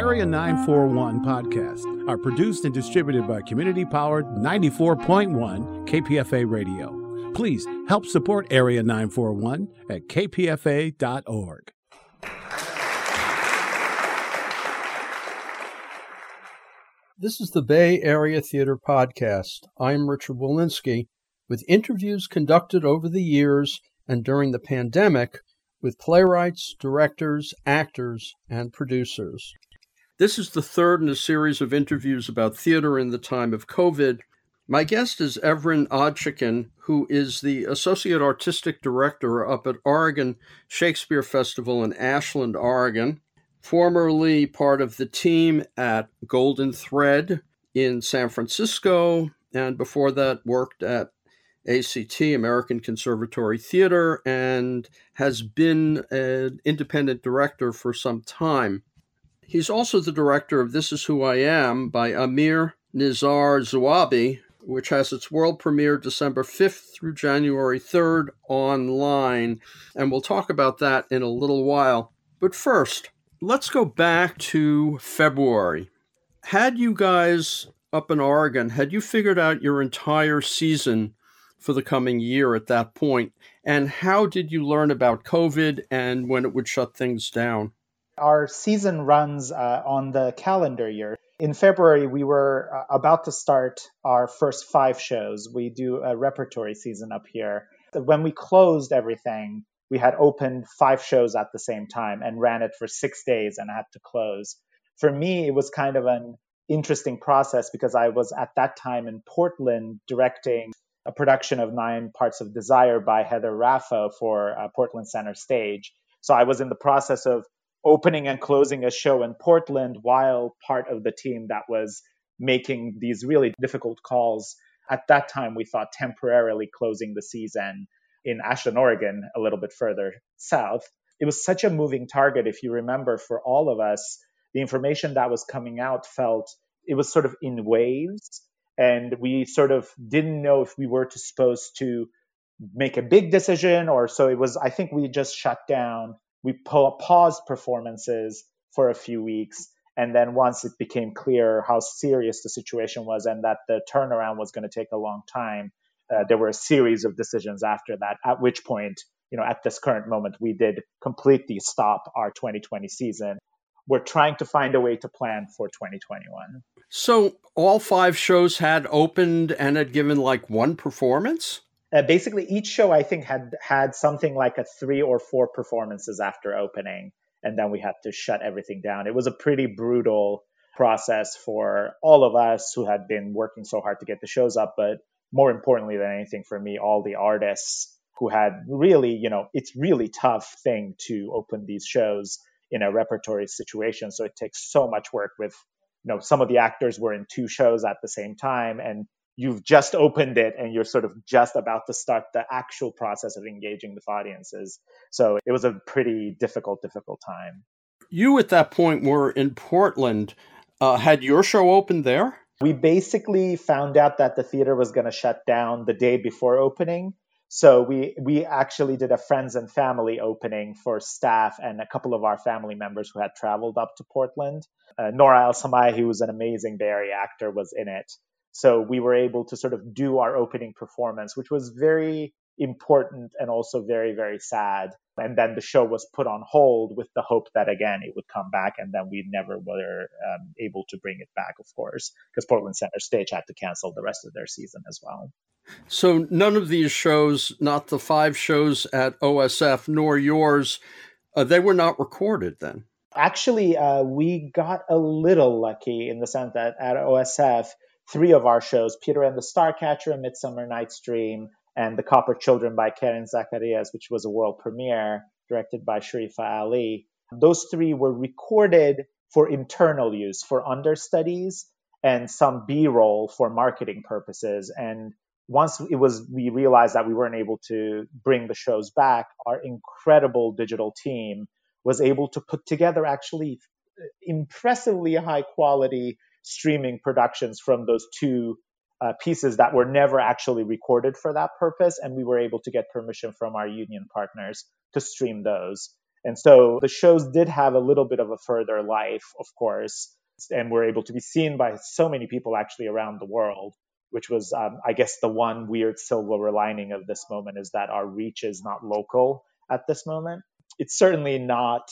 Area 941 podcasts are produced and distributed by community powered 94.1 KPFA Radio. Please help support Area 941 at kpfa.org. This is the Bay Area Theater Podcast. I'm Richard Wolinsky with interviews conducted over the years and during the pandemic with playwrights, directors, actors, and producers. This is the third in a series of interviews about theater in the time of COVID. My guest is Evren Odcikin, who is the Associate Artistic Director up at Oregon Shakespeare Festival in Ashland, Oregon, formerly part of the team at Golden Thread in San Francisco, and before that worked at ACT, American Conservatory Theater, and has been an independent director for some time. He's also the director of This Is Who I Am by Amir Nizar Zuabi, which has its world premiere December 5th through January 3rd online. And we'll talk about that in a little while. But first, let's go back to February. Had you guys up in Oregon, had you figured out your entire season for the coming year at that point? And how did you learn about COVID and when it would shut things down? Our season runs uh, on the calendar year. In February, we were uh, about to start our first five shows. We do a repertory season up here. When we closed everything, we had opened five shows at the same time and ran it for six days and had to close. For me, it was kind of an interesting process because I was at that time in Portland directing a production of Nine Parts of Desire by Heather Raffo for uh, Portland Center Stage. So I was in the process of opening and closing a show in Portland while part of the team that was making these really difficult calls. At that time, we thought temporarily closing the season in Ashland, Oregon, a little bit further south. It was such a moving target, if you remember, for all of us. The information that was coming out felt it was sort of in waves, and we sort of didn't know if we were to, supposed to make a big decision or so. It was, I think we just shut down we paused performances for a few weeks. And then once it became clear how serious the situation was and that the turnaround was going to take a long time, uh, there were a series of decisions after that. At which point, you know, at this current moment, we did completely stop our 2020 season. We're trying to find a way to plan for 2021. So all five shows had opened and had given like one performance? Uh, basically each show I think had had something like a three or four performances after opening, and then we had to shut everything down. It was a pretty brutal process for all of us who had been working so hard to get the shows up, but more importantly than anything for me, all the artists who had really, you know, it's really tough thing to open these shows in a repertory situation. So it takes so much work with, you know, some of the actors were in two shows at the same time and you've just opened it and you're sort of just about to start the actual process of engaging with audiences. So it was a pretty difficult, difficult time. You at that point were in Portland. Uh, had your show opened there? We basically found out that the theater was going to shut down the day before opening. So we we actually did a friends and family opening for staff and a couple of our family members who had traveled up to Portland. Uh, Nora El Samahy, who was an amazing Bay Area actor, was in it. So we were able to sort of do our opening performance, which was very important and also very, very sad. And then the show was put on hold with the hope that again it would come back, and then we never were um, able to bring it back, of course, because Portland Center Stage had to cancel the rest of their season as well. So none of these shows, not the five shows at OSF nor yours, uh, they were not recorded then. Actually, uh, we got a little lucky in the sense that at OSF three of our shows Peter and the Starcatcher, Midsummer Night's Dream, and The Copper Children by Karen Zacarías, which was a world premiere directed by Shariffa Ali. Those three were recorded for internal use, for understudies, and some B roll for marketing purposes. And once it was we realized that we weren't able to bring the shows back, our incredible digital team was able to put together actually impressively high quality streaming productions from those two uh, pieces that were never actually recorded for that purpose. And we were able to get permission from our union partners to stream those. And so the shows did have a little bit of a further life, of course, and were able to be seen by so many people actually around the world, which was, um, I guess, the one weird silver lining of this moment is that our reach is not local at this moment. It's certainly not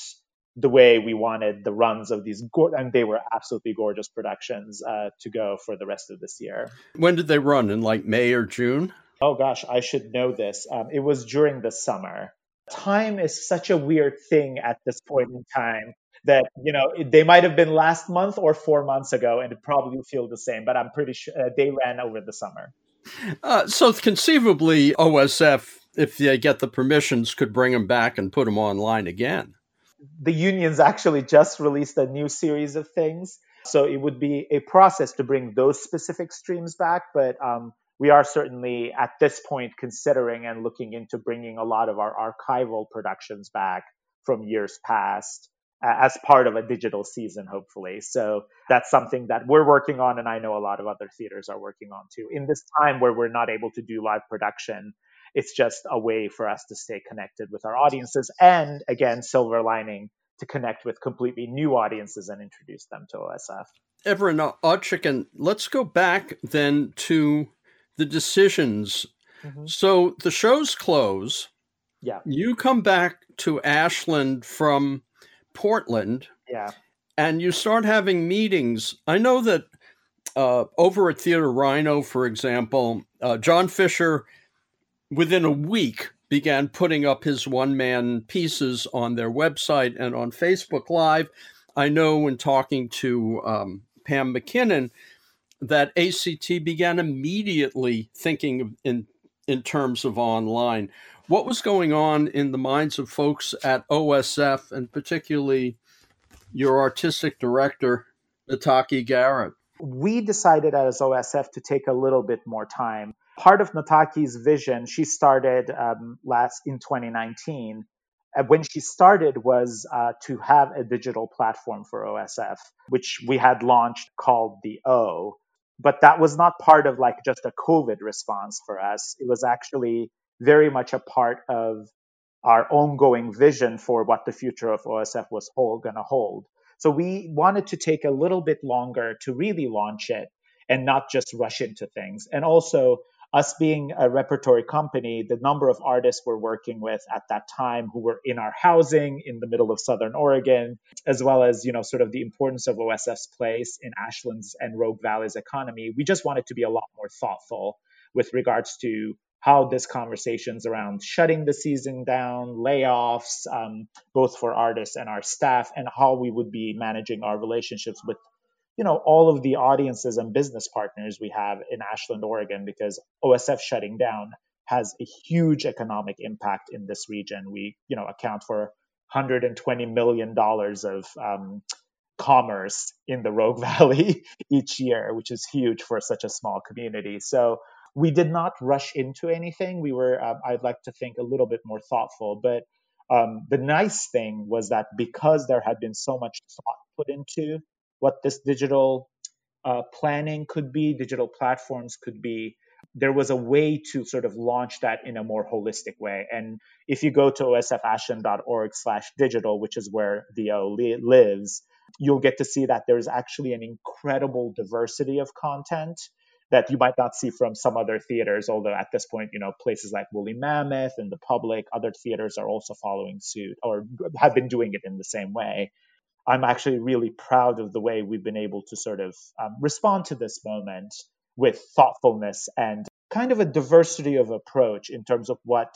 the way we wanted the runs of these, go- and they were absolutely gorgeous productions uh, to go for the rest of this year. When did they run? In like May or June? Oh gosh, I should know this. Um, it was during the summer. Time is such a weird thing at this point in time that you know they might have been last month or four months ago, and it probably feel the same. But I'm pretty sure uh, they ran over the summer. Uh, so conceivably, OSF, if they get the permissions, could bring them back and put them online again. The unions actually just released a new series of things, so it would be a process to bring those specific streams back. But um, we are certainly at this point considering and looking into bringing a lot of our archival productions back from years past as part of a digital season, hopefully. So that's something that we're working on, and I know a lot of other theaters are working on too. In this time where we're not able to do live production, it's just a way for us to stay connected with our audiences, and again, silver lining to connect with completely new audiences and introduce them to OSF. Everin Odd Chicken, let's go back then to the decisions. Mm-hmm. So the shows close. Yeah. You come back to Ashland from Portland. Yeah. And you start having meetings. I know that uh, over at Theater Rhino, for example, uh, John Fisher, within a week, began putting up his one man pieces on their website and on Facebook Live. I know when talking to um, Pam MacKinnon that ACT began immediately thinking in, in terms of online. What was going on in the minds of folks at OSF and particularly your artistic director, Nataki Garrett? We decided as OSF to take a little bit more time. Part of Nataki's vision, she started um, last in 2019. Uh, when she started was uh, to have a digital platform for OSF, which we had launched called the O. But that was not part of like just a COVID response for us. It was actually very much a part of our ongoing vision for what the future of OSF was going to hold. So we wanted to take a little bit longer to really launch it and not just rush into things. And also, us being a repertory company, the number of artists we're working with at that time who were in our housing in the middle of Southern Oregon, as well as, you know, sort of the importance of OSF's place in Ashland's and Rogue Valley's economy, we just wanted to be a lot more thoughtful with regards to how this conversations around shutting the season down, layoffs, um, both for artists and our staff, and how we would be managing our relationships with, you know, all of the audiences and business partners we have in Ashland, Oregon, because OSF shutting down has a huge economic impact in this region. We, you know, account for 120 million dollars of um, commerce in the Rogue Valley each year, which is huge for such a small community. So we did not rush into anything. We were, um, I'd like to think, a little bit more thoughtful. But um, the nice thing was that because there had been so much thought put into what this digital uh, planning could be, digital platforms could be, there was a way to sort of launch that in a more holistic way. And if you go to osfashland.org slash digital, which is where the O lives, you'll get to see that there's actually an incredible diversity of content that you might not see from some other theaters. Although at this point, you know, places like Woolly Mammoth and the public, other theaters are also following suit or have been doing it in the same way. I'm actually really proud of the way we've been able to sort of um, respond to this moment with thoughtfulness and kind of a diversity of approach in terms of what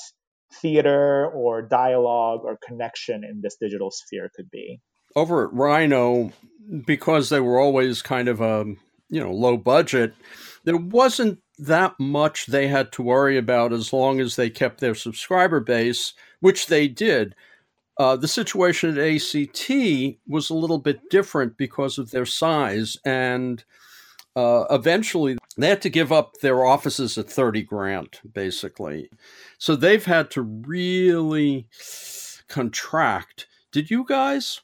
theater or dialogue or connection in this digital sphere could be. Over at Rhino, because they were always kind of a you know low budget, there wasn't that much they had to worry about as long as they kept their subscriber base, which they did. Uh, the situation at ACT was a little bit different because of their size, and uh, eventually they had to give up their offices at 30 Grant, basically. So they've had to really contract. Did you guys?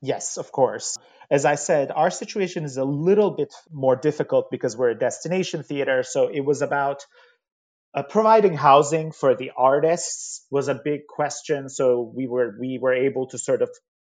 Yes, of course as I said, our situation is a little bit more difficult because we're a destination theater. So it was about Uh, providing housing for the artists was a big question. So we were we were able to sort of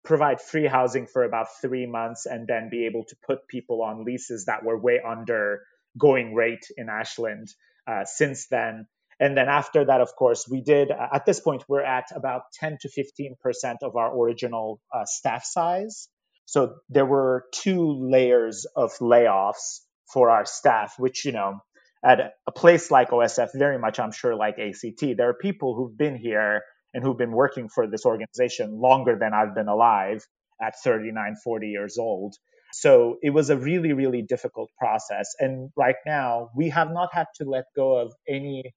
provide free housing for about three months and then be able to put people on leases that were way under going rate in Ashland uh, since then. And then after that, of course, we did, uh, at this point, we're at about 10 to 15% of our original uh, staff size. So there were two layers of layoffs for our staff, which, you know, at a place like OSF, very much, I'm sure, like ACT, there are people who've been here and who've been working for this organization longer than I've been alive at 39, 40 years old. So it was a really, really difficult process. And right now, we have not had to let go of any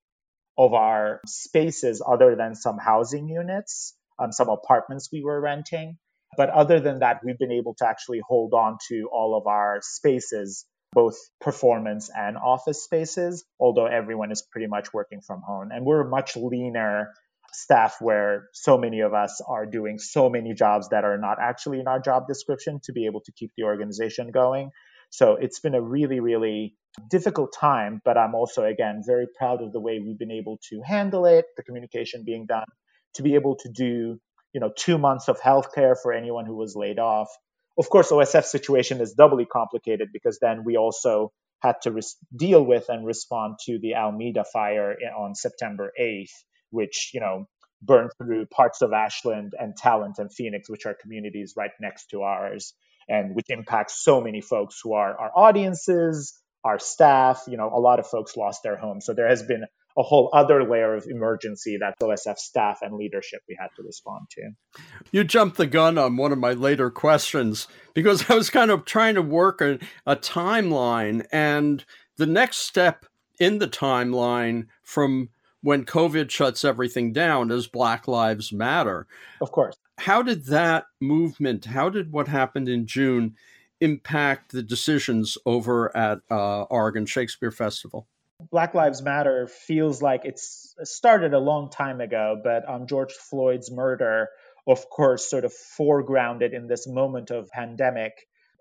of our spaces other than some housing units, um, some apartments we were renting. But other than that, we've been able to actually hold on to all of our spaces, both performance and office spaces, although everyone is pretty much working from home. And we're a much leaner staff where so many of us are doing so many jobs that are not actually in our job description to be able to keep the organization going. So it's been a really, really difficult time, but I'm also, again, very proud of the way we've been able to handle it, the communication being done, to be able to do, you know, two months of healthcare for anyone who was laid off. Of course, OSF situation is doubly complicated because then we also had to res- deal with and respond to the Almeda fire on September 8th, which, you know, burned through parts of Ashland and Talent and Phoenix, which are communities right next to ours, and which impacts so many folks who are our audiences, our staff. You know, a lot of folks lost their homes. So there has been a whole other layer of emergency that OSF staff and leadership we had to respond to. You jumped the gun on one of my later questions because I was kind of trying to work a, a timeline and the next step in the timeline from when COVID shuts everything down is Black Lives Matter. Of course. How did that movement, how did what happened in June impact the decisions over at uh, Oregon Shakespeare Festival? Black Lives Matter feels like it's started a long time ago, but um, George Floyd's murder, of course, sort of foregrounded in this moment of pandemic,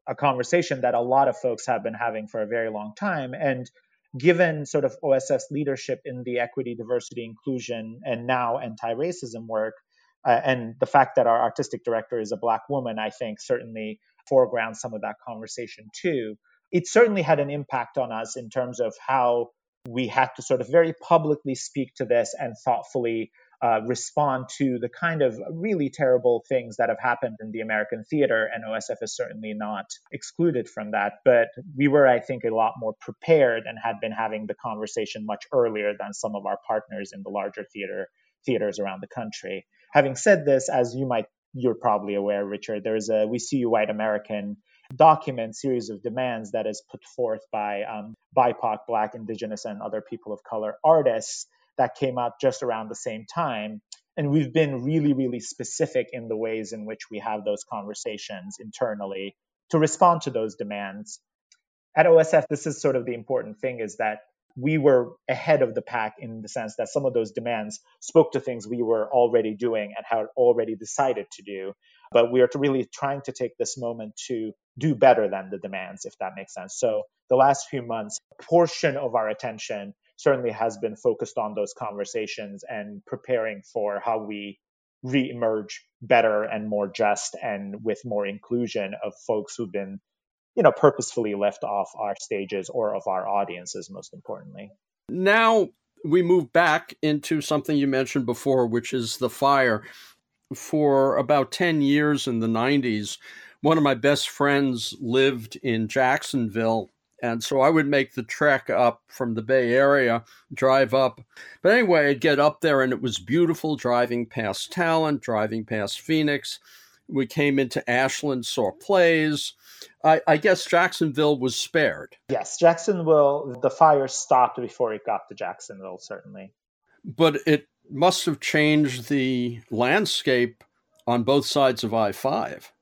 a conversation that a lot of folks have been having for a very long time. And given sort of OSF's leadership in the equity, diversity, inclusion, and now anti racism work, uh, and the fact that our artistic director is a Black woman, I think certainly foregrounds some of that conversation too. It certainly had an impact on us in terms of how we had to sort of very publicly speak to this and thoughtfully uh, respond to the kind of really terrible things that have happened in the American theater, and OSF is certainly not excluded from that. But we were, I think, a lot more prepared and had been having the conversation much earlier than some of our partners in the larger theater theaters around the country. Having said this, as you might you're probably aware, Richard, there's a We See You White American document series of demands that is put forth by um, BIPOC, Black, Indigenous, and other people of color artists that came out just around the same time. And we've been really, really specific in the ways in which we have those conversations internally to respond to those demands. At OSF, this is sort of the important thing is that we were ahead of the pack in the sense that some of those demands spoke to things we were already doing and had already decided to do. But we are really trying to take this moment to do better than the demands, if that makes sense. So the last few months, a portion of our attention certainly has been focused on those conversations and preparing for how we re-emerge better and more just and with more inclusion of folks who've been you know purposefully left off our stages or of our audiences most importantly now we move back into something you mentioned before which is the fire for about 10 years in the 90s one of my best friends lived in Jacksonville and so I would make the trek up from the Bay Area, drive up. But anyway, I'd get up there and it was beautiful driving past Talent, driving past Phoenix. We came into Ashland, saw plays. I, I guess Jacksonville was spared. Yes, Jacksonville, the fire stopped before it got to Jacksonville, certainly. But it must have changed the landscape on both sides of I 5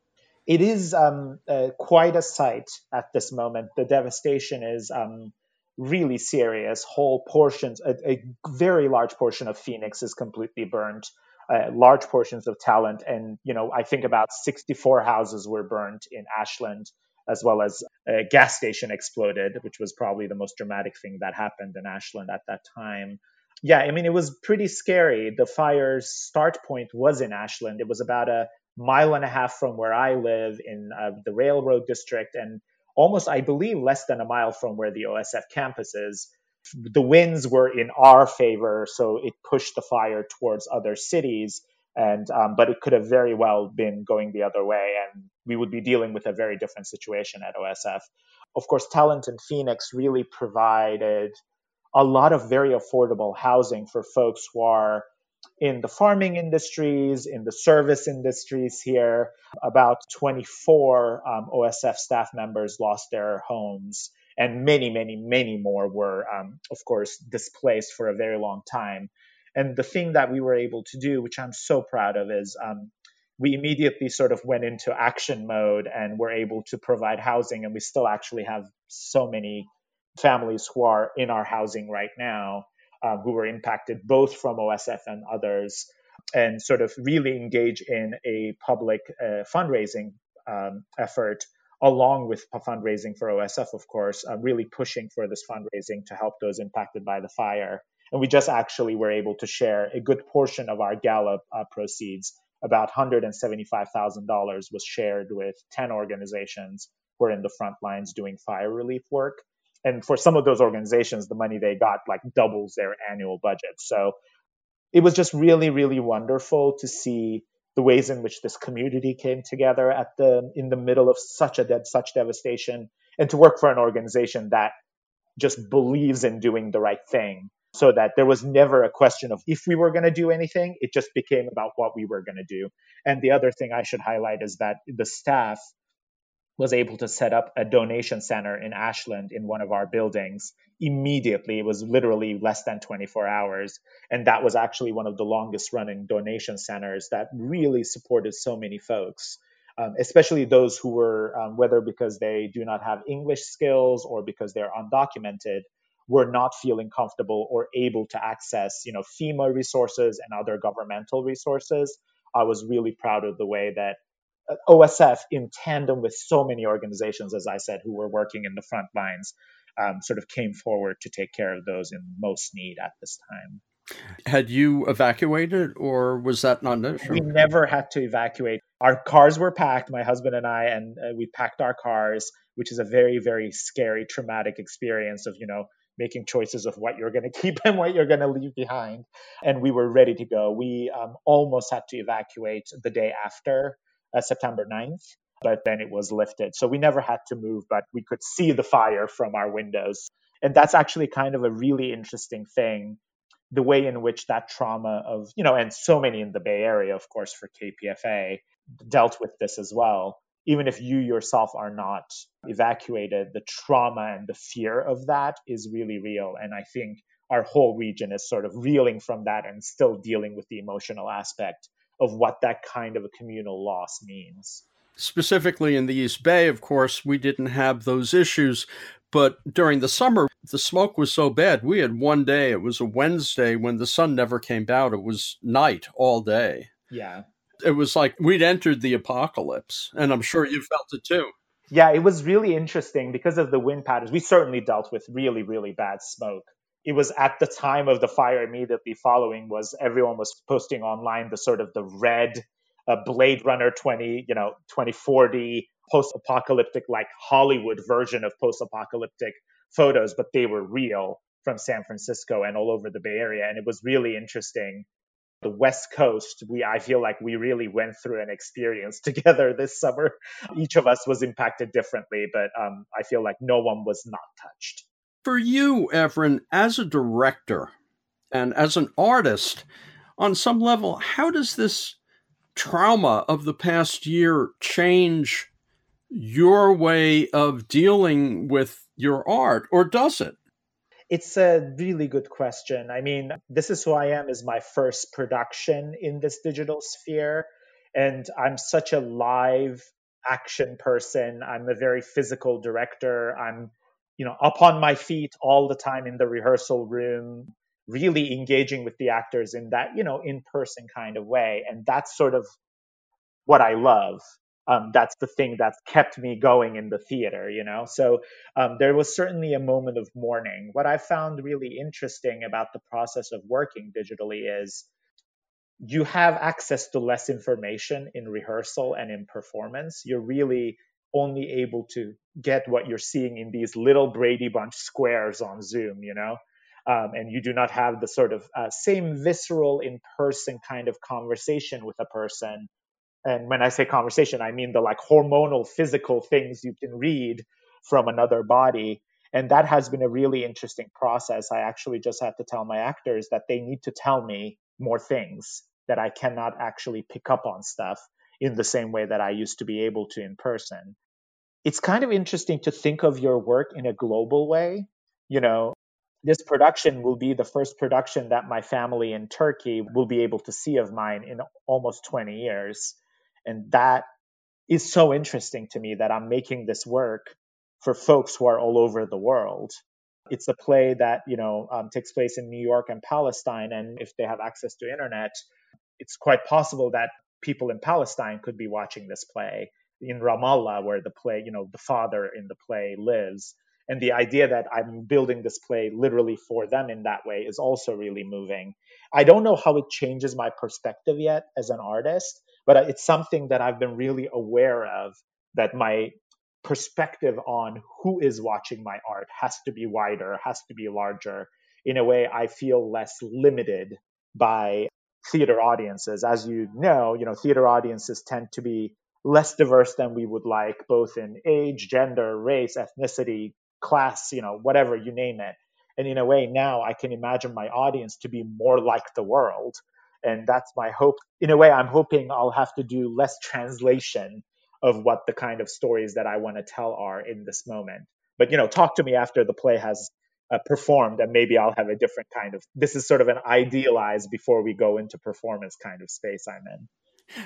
it is um, uh, quite a sight at this moment. The devastation is um, really serious. Whole portions, a, a, very large portion of Phoenix is completely burned. Uh, large portions of Talent, and you know, I think about 64 houses were burned in Ashland, as well as a gas station exploded, which was probably the most dramatic thing that happened in Ashland at that time. Yeah, I mean, it was pretty scary. The fire's start point was in Ashland. It was about a mile and a half from where I live in uh, the railroad district, and almost, I believe, less than a mile from where the OSF campus is. The winds were in our favor, so it pushed the fire towards other cities. And um, but it could have very well been going the other way, and we would be dealing with a very different situation at OSF. Of course, Talent in Phoenix really provided a lot of very affordable housing for folks who are in the farming industries, in the service industries here. About 24 um, OSF staff members lost their homes, and many, many, many more were, um, of course, displaced for a very long time. And the thing that we were able to do, which I'm so proud of, is um, we immediately sort of went into action mode and were able to provide housing. And we still actually have so many families who are in our housing right now uh, who were impacted both from OSF and others, and sort of really engage in a public uh, fundraising um, effort along with fundraising for OSF, of course, uh, really pushing for this fundraising to help those impacted by the fire. And we just actually were able to share a good portion of our gala uh, proceeds. About $175,000 was shared with 10 organizations who are in the front lines doing fire relief work and for some of those organizations the money they got like doubles their annual budget. So it was just really really wonderful to see the ways in which this community came together at the in the middle of such a dead such devastation and to work for an organization that just believes in doing the right thing so that there was never a question of if we were going to do anything it just became about what we were going to do. And the other thing i should highlight is that the staff was able to set up a donation center in Ashland in one of our buildings immediately. It was literally less than 24 hours. And that was actually one of the longest running donation centers that really supported so many folks, um, especially those who were, um, whether because they do not have English skills or because they're undocumented, were not feeling comfortable or able to access, you know, FEMA resources and other governmental resources. I was really proud of the way that OSF, in tandem with so many organizations, as I said, who were working in the front lines, um, sort of came forward to take care of those in most need at this time. Had you evacuated, or was that not necessary? We never had to evacuate. Our cars were packed, my husband and I, and uh, we packed our cars, which is a very, very scary, traumatic experience of, you know, making choices of what you're going to keep and what you're going to leave behind. And we were ready to go. We um, almost had to evacuate the day after Uh, September 9th, but then it was lifted. So we never had to move, but we could see the fire from our windows. And that's actually kind of a really interesting thing the way in which that trauma of, you know, and so many in the Bay Area, of course, for KPFA, dealt with this as well. Even if you yourself are not evacuated, the trauma and the fear of that is really real. And I think our whole region is sort of reeling from that and still dealing with the emotional aspect of what that kind of a communal loss means. Specifically in the East Bay, of course, we didn't have those issues. But during the summer, the smoke was so bad. We had one day, it was a Wednesday when the sun never came out. It was night all day. Yeah. It was like we'd entered the apocalypse. And I'm sure you felt it too. Yeah, it was really interesting because of the wind patterns. We certainly dealt with really, really bad smoke it was at the time of the fire immediately following was everyone was posting online the sort of the red uh, blade runner 20 you know 2040 post-apocalyptic like hollywood version of post-apocalyptic photos but they were real from san francisco and all over the bay area. And it was really interesting. The west coast we i feel like we really went through an experience together this summer. Each of us was impacted differently but um, i feel like no one was not touched for you, Evren, as a director and as an artist, on some level, how does this trauma of the past year change your way of dealing with your art, or does it? It's a really good question. I mean, This Is Who I Am is my first production in this digital sphere. And I'm such a live action person. I'm a very physical director. I'm you know, up on my feet all the time in the rehearsal room, really engaging with the actors in that, you know, in person kind of way. And that's sort of what I love. um, that's the thing that's kept me going in the theater, you know? So um, there was certainly a moment of mourning. What I found really interesting about the process of working digitally is you have access to less information in rehearsal and in performance. You're really only able to get what you're seeing in these little Brady Bunch squares on Zoom, you know? Um, and you do not have the sort of uh, same visceral in person kind of conversation with a person and when I say conversation, I mean the like hormonal, physical things you can read from another body. And that has been a really interesting process. I actually just had to tell my actors that they need to tell me more things that I cannot actually pick up on stuff in the same way that I used to be able to in person. It's kind of interesting to think of your work in a global way. You know, this production will be the first production that my family in Turkey will be able to see of mine in almost 20 years. And that is so interesting to me that I'm making this work for folks who are all over the world. It's a play that you know um, takes place in New York and Palestine, and if they have access to internet, it's quite possible that people in Palestine could be watching this play in Ramallah, where the play, you know, the father in the play lives. And the idea that I'm building this play literally for them in that way is also really moving. I don't know how it changes my perspective yet as an artist, but it's something that I've been really aware of that my perspective on who is watching my art has to be wider, has to be larger. In a way, I feel less limited by theater audiences. As you know, you know, theater audiences tend to be less diverse than we would like, both in age, gender, race, ethnicity, class, you know, whatever you name it. And in a way, now I can imagine my audience to be more like the world and that's my hope in a way i'm hoping i'll have to do less translation of what the kind of stories that i want to tell are in this moment but you know talk to me after the play has uh, performed and maybe i'll have a different kind of this is sort of an idealized before we go into performance kind of space i'm in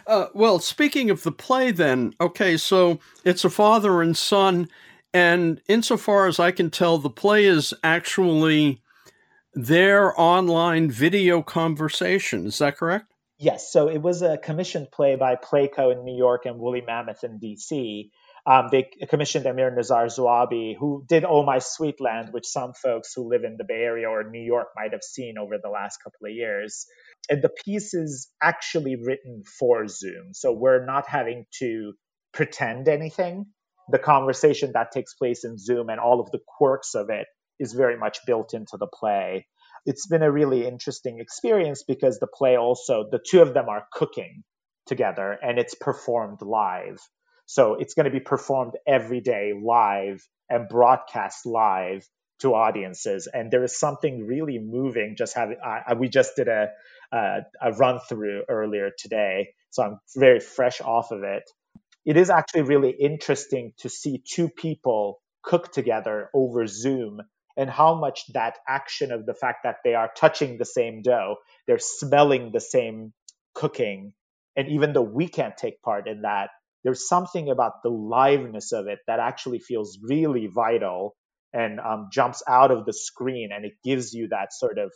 uh, well speaking of the play then okay so it's a father and son and insofar as i can tell the play is actually their online video conversation. Is that correct? Yes. So it was a commissioned play by Playco in New York and Woolly Mammoth in DC. Um, they commissioned Amir Nizar Zuabi, who did Oh My Sweet Land, which some folks who live in the Bay Area or New York might have seen over the last couple of years. And the piece is actually written for Zoom. So we're not having to pretend anything. The conversation that takes place in Zoom and all of the quirks of it is very much built into the play. It's been a really interesting experience because the play also, the two of them are cooking together and it's performed live. So it's going to be performed every day live and broadcast live to audiences. And there is something really moving. Just having, uh, we just did a, uh, a run through earlier today. So I'm very fresh off of it. It is actually really interesting to see two people cook together over Zoom and how much that action of the fact that they are touching the same dough, they're smelling the same cooking, and even though we can't take part in that, there's something about the liveness of it that actually feels really vital and um, jumps out of the screen, and it gives you that sort of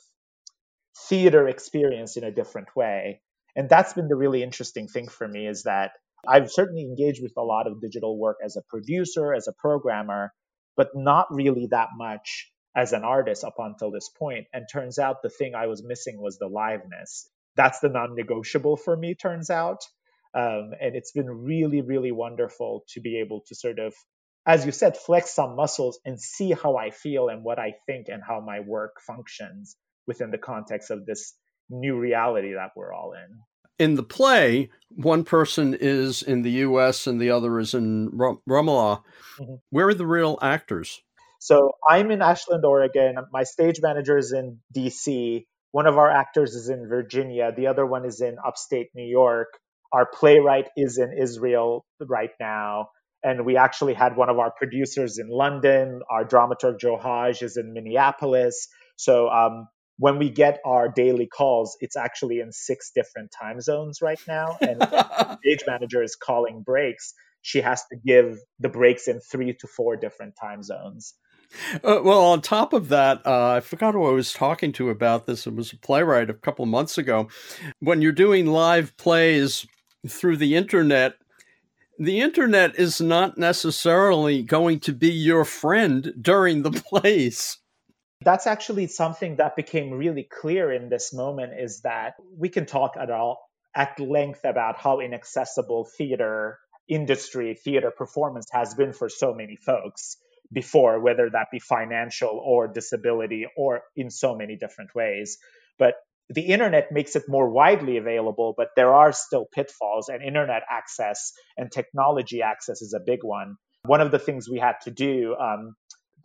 theater experience in a different way. And that's been the really interesting thing for me is that I've certainly engaged with a lot of digital work as a producer, as a programmer, but not really that much as an artist up until this point. And turns out the thing I was missing was the liveness. That's the non negotiable for me, turns out. Um, and it's been really, really wonderful to be able to sort of, as you said, flex some muscles and see how I feel and what I think and how my work functions within the context of this new reality that we're all in in the play, one person is in the U.S. and the other is in Ramallah. Mm-hmm. Where are the real actors? So I'm in Ashland, Oregon. My stage manager is in DC. One of our actors is in Virginia. The other one is in upstate New York. Our playwright is in Israel right now. And we actually had one of our producers in London. Our dramaturg Joe Hodge is in Minneapolis. So um, when we get our daily calls, it's actually in six different time zones right now. And the stage manager is calling breaks. She has to give the breaks in three to four different time zones. Uh, well, on top of that, uh, I forgot who I was talking to about this. It was a playwright a couple of months ago. When you're doing live plays through the internet, the internet is not necessarily going to be your friend during the plays. That's actually something that became really clear in this moment is that we can talk at all at length about how inaccessible theater industry, theater performance has been for so many folks before, whether that be financial or disability or in so many different ways. But the internet makes it more widely available, but there are still pitfalls, and internet access and technology access is a big one. One of the things we had to do, um,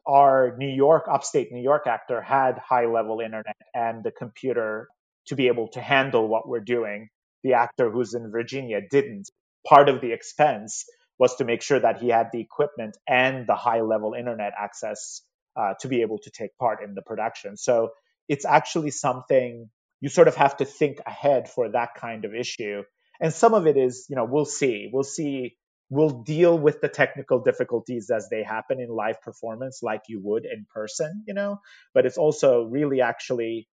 our New York, upstate New York actor had high level internet and the computer to be able to handle what we're doing. The actor who's in Virginia didn't. Part of the expense was to make sure that he had the equipment and the high level internet access uh, to be able to take part in the production. So it's actually something you sort of have to think ahead for that kind of issue. And some of it is, you know, we'll see. We'll see. We'll deal with the technical difficulties as they happen in live performance, like you would in person, you know. But it's also really actually,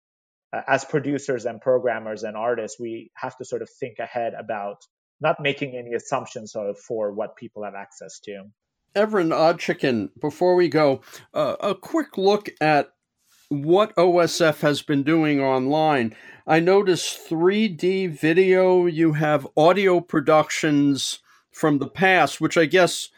uh, as producers and programmers and artists, we have to sort of think ahead about not making any assumptions of, for what people have access to. Evren Odcikin, before we go, uh, a quick look at what OSF has been doing online. I noticed 3D video, you have audio productions from the past, which I guess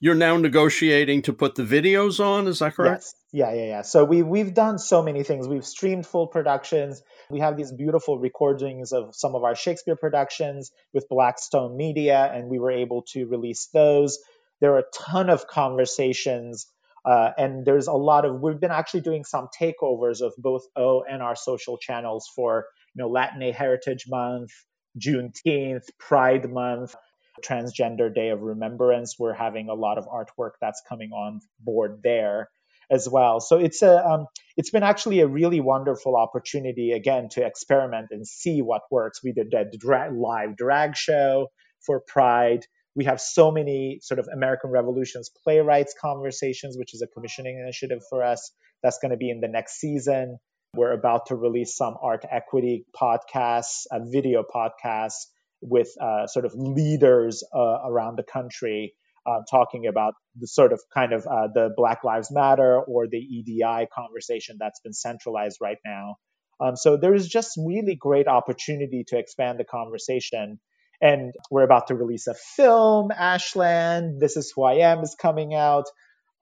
you're now negotiating to put the videos on. Is that correct? Yes. Yeah, yeah, yeah. So we we've done so many things. We've streamed full productions. We have these beautiful recordings of some of our Shakespeare productions with Blackstone Media, and we were able to release those. There are a ton of conversations uh, and there's a lot of we've been actually doing some takeovers of both O and our social channels for you know Latin Heritage Month, Juneteenth, Pride Month, Transgender Day of Remembrance. We're having a lot of artwork that's coming on board there as well. So it's a um, it's been actually a really wonderful opportunity again to experiment and see what works. We did a live drag show for Pride we have so many sort of American Revolutions playwrights conversations, which is a commissioning initiative for us. That's going to be in the next season. We're about to release some art equity podcasts, a video podcasts with uh, sort of leaders uh, around the country uh, talking about the sort of kind of uh, the Black Lives Matter or the EDI conversation that's been centralized right now. Um, so there is just really great opportunity to expand the conversation and we're about to release a film, Ashland. This is Who I Am is coming out.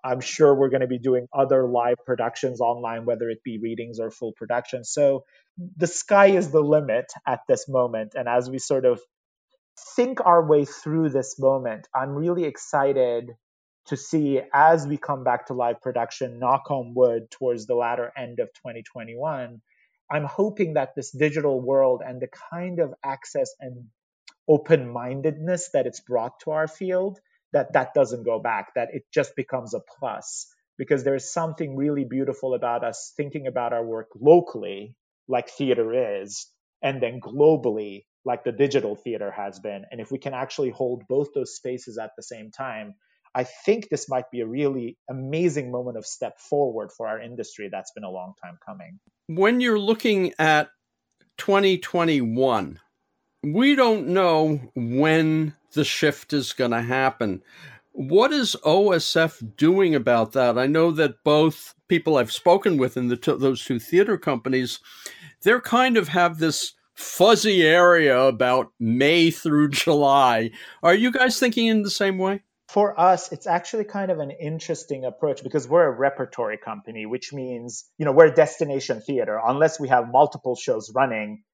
I'm sure we're going to be doing other live productions online, whether it be readings or full production. So the sky is the limit at this moment. And as we sort of think our way through this moment, I'm really excited to see as we come back to live production, knock on wood, towards the latter end of 2021. I'm hoping that this digital world and the kind of access and open mindedness that it's brought to our field that that doesn't go back that it just becomes a plus. Because there's something really beautiful about us thinking about our work locally like theater is and then globally like the digital theater has been. And if we can actually hold both those spaces at the same time i think this might be a really amazing moment of step forward for our industry that's been a long time coming. When you're looking at 2021 we don't know when the shift is going to happen. What is OSF doing about that? I know that both people I've spoken with in t- those two theater companies, they're kind of have this fuzzy area about May through July. Are you guys thinking in the same way? For us, it's actually kind of an interesting approach because we're a repertory company, which means, you know, we're a destination theater. Unless we have multiple shows running,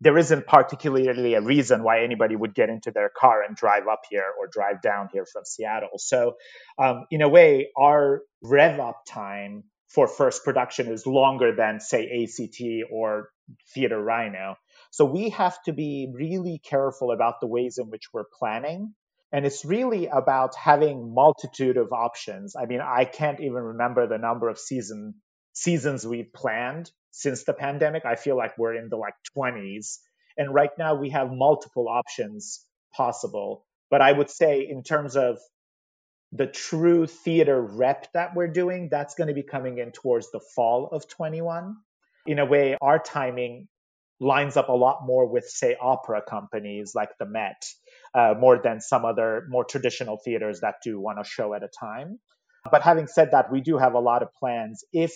there isn't particularly a reason why anybody would get into their car and drive up here or drive down here from Seattle. So, um, in a way, our rev up time for first production is longer than, say, ACT or Theater Rhino. So, we have to be really careful about the ways in which we're planning. And it's really about having multitude of options. I mean, I can't even remember the number of season seasons we've planned since the pandemic. I feel like we're in the like 20s. And right now we have multiple options possible. But I would say, in terms of the true theater rep that we're doing, that's going to be coming in towards the fall of 21. In a way, our timing lines up a lot more with, say, opera companies like the Met uh, more than some other more traditional theaters that do one a show at a time. But having said that, we do have a lot of plans. If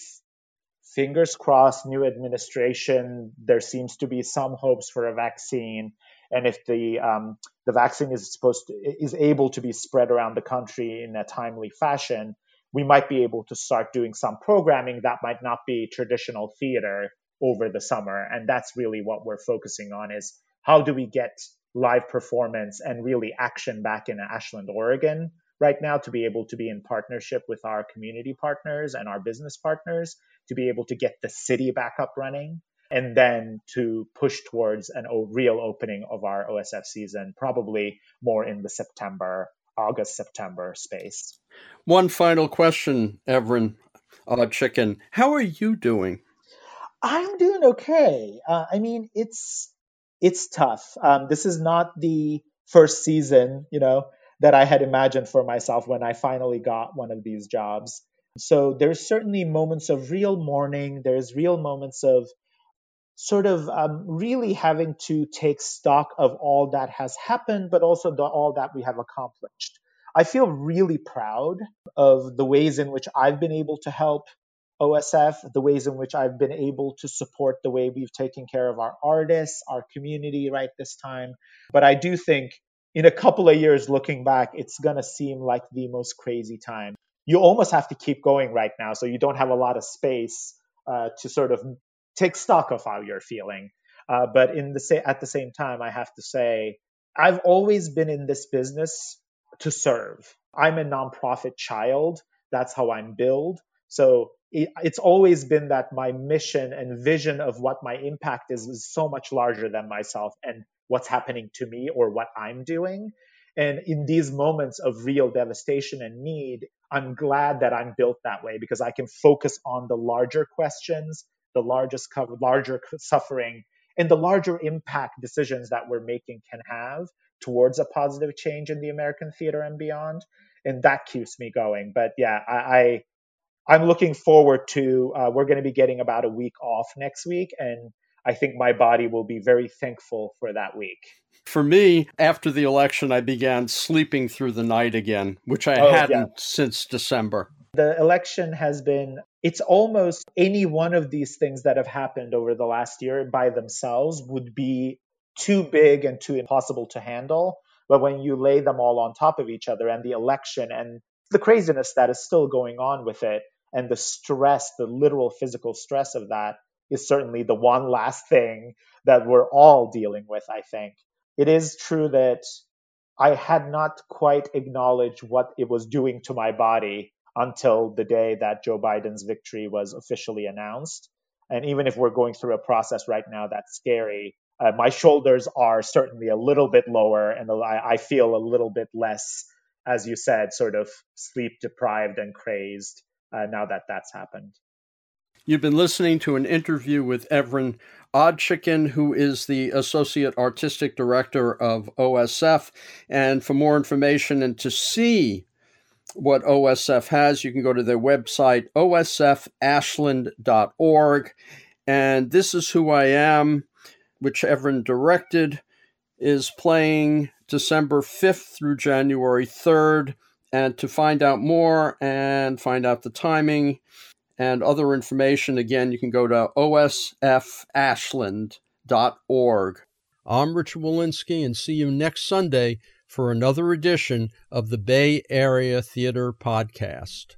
fingers crossed, new administration, there seems to be some hopes for a vaccine, and if the um, the vaccine is supposed to, is able to be spread around the country in a timely fashion, we might be able to start doing some programming that might not be traditional theater over the summer, and that's really what we're focusing on: is how do we get live performance and really action back in Ashland, Oregon right now to be able to be in partnership with our community partners and our business partners to be able to get the city back up running and then to push towards an o- real opening of our OSF season, probably more in the September, August, September space. One final question, Evren uh, Chicken. How are you doing? I'm doing okay. Uh, I mean, it's it's tough. Um, this is not the first season, you know, that I had imagined for myself when I finally got one of these jobs. So there's certainly moments of real mourning. There's real moments of sort of um, really having to take stock of all that has happened, but also the, all that we have accomplished. I feel really proud of the ways in which I've been able to help OSF, the ways in which I've been able to support the way we've taken care of our artists, our community right this time. But I do think in a couple of years looking back, it's going to seem like the most crazy time. You almost have to keep going right now, so you don't have a lot of space uh, to sort of take stock of how you're feeling. Uh, but in the sa- at the same time, I have to say, I've always been in this business to serve. I'm a nonprofit child. That's how I'm built. So it, it's always been that my mission and vision of what my impact is is so much larger than myself and what's happening to me or what I'm doing. And in these moments of real devastation and need, I'm glad that I'm built that way because I can focus on the larger questions, the largest, larger suffering, and the larger impact decisions that we're making can have towards a positive change in the American theater and beyond. And that keeps me going. But yeah, I, I am looking forward to. Uh, we're going to be getting about a week off next week, and I think my body will be very thankful for that week. For me, after the election, I began sleeping through the night again, which I oh, hadn't yeah. since December. The election has been, it's almost any one of these things that have happened over the last year by themselves would be too big and too impossible to handle. But when you lay them all on top of each other and the election and the craziness that is still going on with it and the stress, the literal physical stress of that is certainly the one last thing that we're all dealing with, I think. It is true that I had not quite acknowledged what it was doing to my body until the day that Joe Biden's victory was officially announced. And even if we're going through a process right now that's scary, uh, my shoulders are certainly a little bit lower and I, I feel a little bit less, as you said, sort of sleep deprived and crazed uh, now that that's happened. You've been listening to an interview with Evren Odcikin, who is the Associate Artistic Director of OSF. And for more information and to see what OSF has, you can go to their website, osfashland.org. And This Is Who I Am, which Evren directed, is playing December 5th through January 3rd. And to find out more and find out the timing and other information, again, you can go to osfashland.org. I'm Richard Wolinsky, and see you next Sunday for another edition of the Bay Area Theater Podcast.